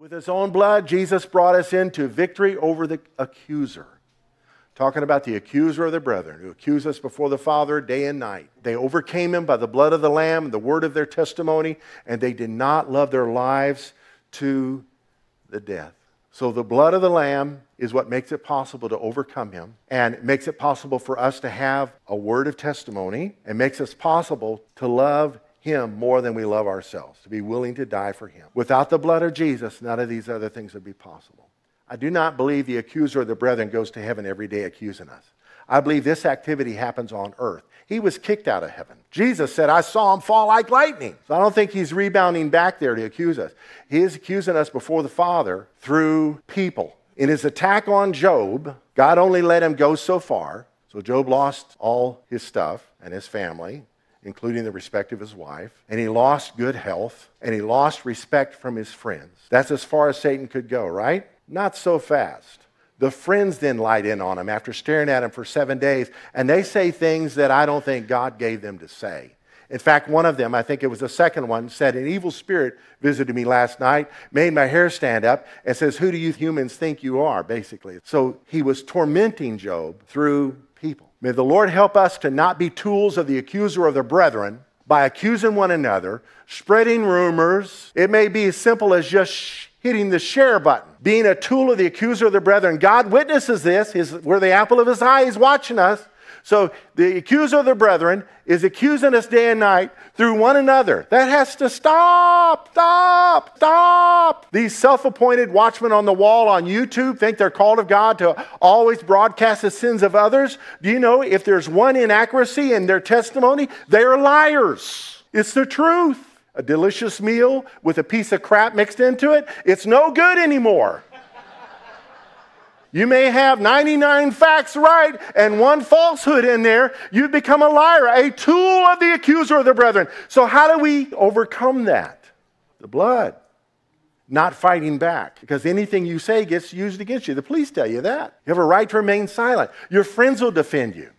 With his own blood, Jesus brought us into victory over the accuser. Talking about the accuser of the brethren who accuse us before the Father day and night. They overcame him by the blood of the Lamb and the word of their testimony, and they did not love their lives to the death. So the blood of the Lamb is what makes it possible to overcome him and makes it possible for us to have a word of testimony and makes us possible to love him more than we love ourselves, to be willing to die for him. Without the blood of Jesus, none of these other things would be possible. I do not believe the accuser of the brethren goes to heaven every day accusing us. I believe this activity happens on earth. He was kicked out of heaven. Jesus said, I saw him fall like lightning. So I don't think he's rebounding back there to accuse us. He is accusing us before the Father through people. In his attack on Job, God only let him go so far. So Job lost all his stuff and his family including the respect of his wife, and he lost good health, and he lost respect from his friends. That's as far as Satan could go, right? Not so fast. The friends then light in on him after staring at him for seven days, and they say things that I don't think God gave them to say. In fact, one of them, I think it was the second one, said, An evil spirit visited me last night, made my hair stand up, and says, Who do you humans think you are, basically? So he was tormenting Job through people. May the Lord help us to not be tools of the accuser of the brethren by accusing one another, spreading rumors. It may be as simple as just hitting the share button, being a tool of the accuser of the brethren. God witnesses this. His, we're the apple of his eye. He's watching us. So the accuser of the brethren is accusing us day and night through one another. That has to stop, stop, stop. These self appointed watchmen on the wall on YouTube think they're called of God to always broadcast the sins of others. Do you know if there's one inaccuracy in their testimony, they are liars? It's the truth. A delicious meal with a piece of crap mixed into it, it's no good anymore. You may have 99 facts right and one falsehood in there. You become a liar, a tool of the accuser of the brethren. So, how do we overcome that? The blood. Not fighting back, because anything you say gets used against you. The police tell you that. You have a right to remain silent. Your friends will defend you.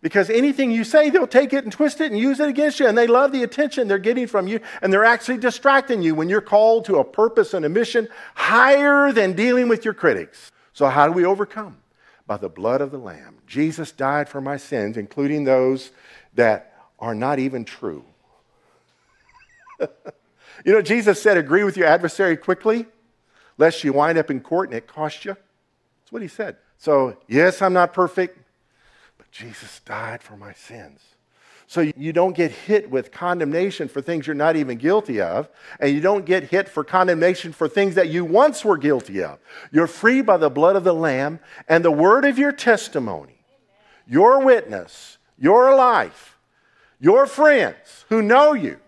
Because anything you say, they'll take it and twist it and use it against you. And they love the attention they're getting from you. And they're actually distracting you when you're called to a purpose and a mission higher than dealing with your critics. So, how do we overcome? By the blood of the Lamb. Jesus died for my sins, including those that are not even true. you know, Jesus said, agree with your adversary quickly, lest you wind up in court and it costs you. That's what he said. So, yes, I'm not perfect, but Jesus died for my sins. So you don't get hit with condemnation for things you're not even guilty of, and you don't get hit for condemnation for things that you once were guilty of. You're free by the blood of the Lamb and the word of your testimony, your witness, your life, your friends who know you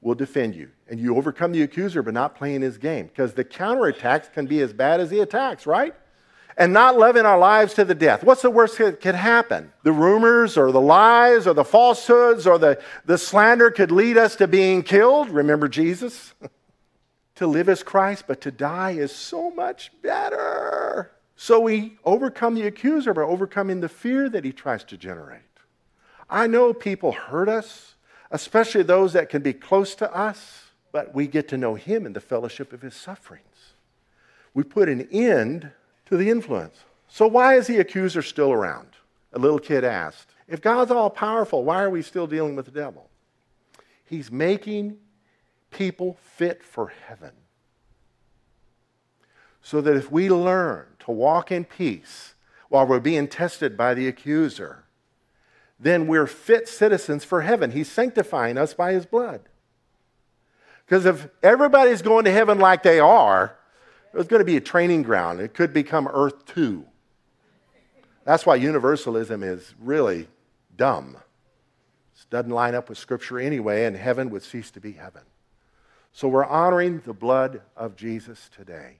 will defend you. And you overcome the accuser by not playing his game because the counterattacks can be as bad as the attacks, right? And not living our lives to the death. What's the worst that could happen? The rumors or the lies or the falsehoods or the, the slander could lead us to being killed. Remember Jesus? to live as Christ, but to die is so much better. So we overcome the accuser by overcoming the fear that he tries to generate. I know people hurt us, especially those that can be close to us, but we get to know him in the fellowship of his sufferings. We put an end to the influence. So, why is the accuser still around? A little kid asked. If God's all powerful, why are we still dealing with the devil? He's making people fit for heaven. So that if we learn to walk in peace while we're being tested by the accuser, then we're fit citizens for heaven. He's sanctifying us by his blood. Because if everybody's going to heaven like they are, it was going to be a training ground. It could become Earth 2. That's why universalism is really dumb. It doesn't line up with Scripture anyway, and heaven would cease to be heaven. So we're honoring the blood of Jesus today.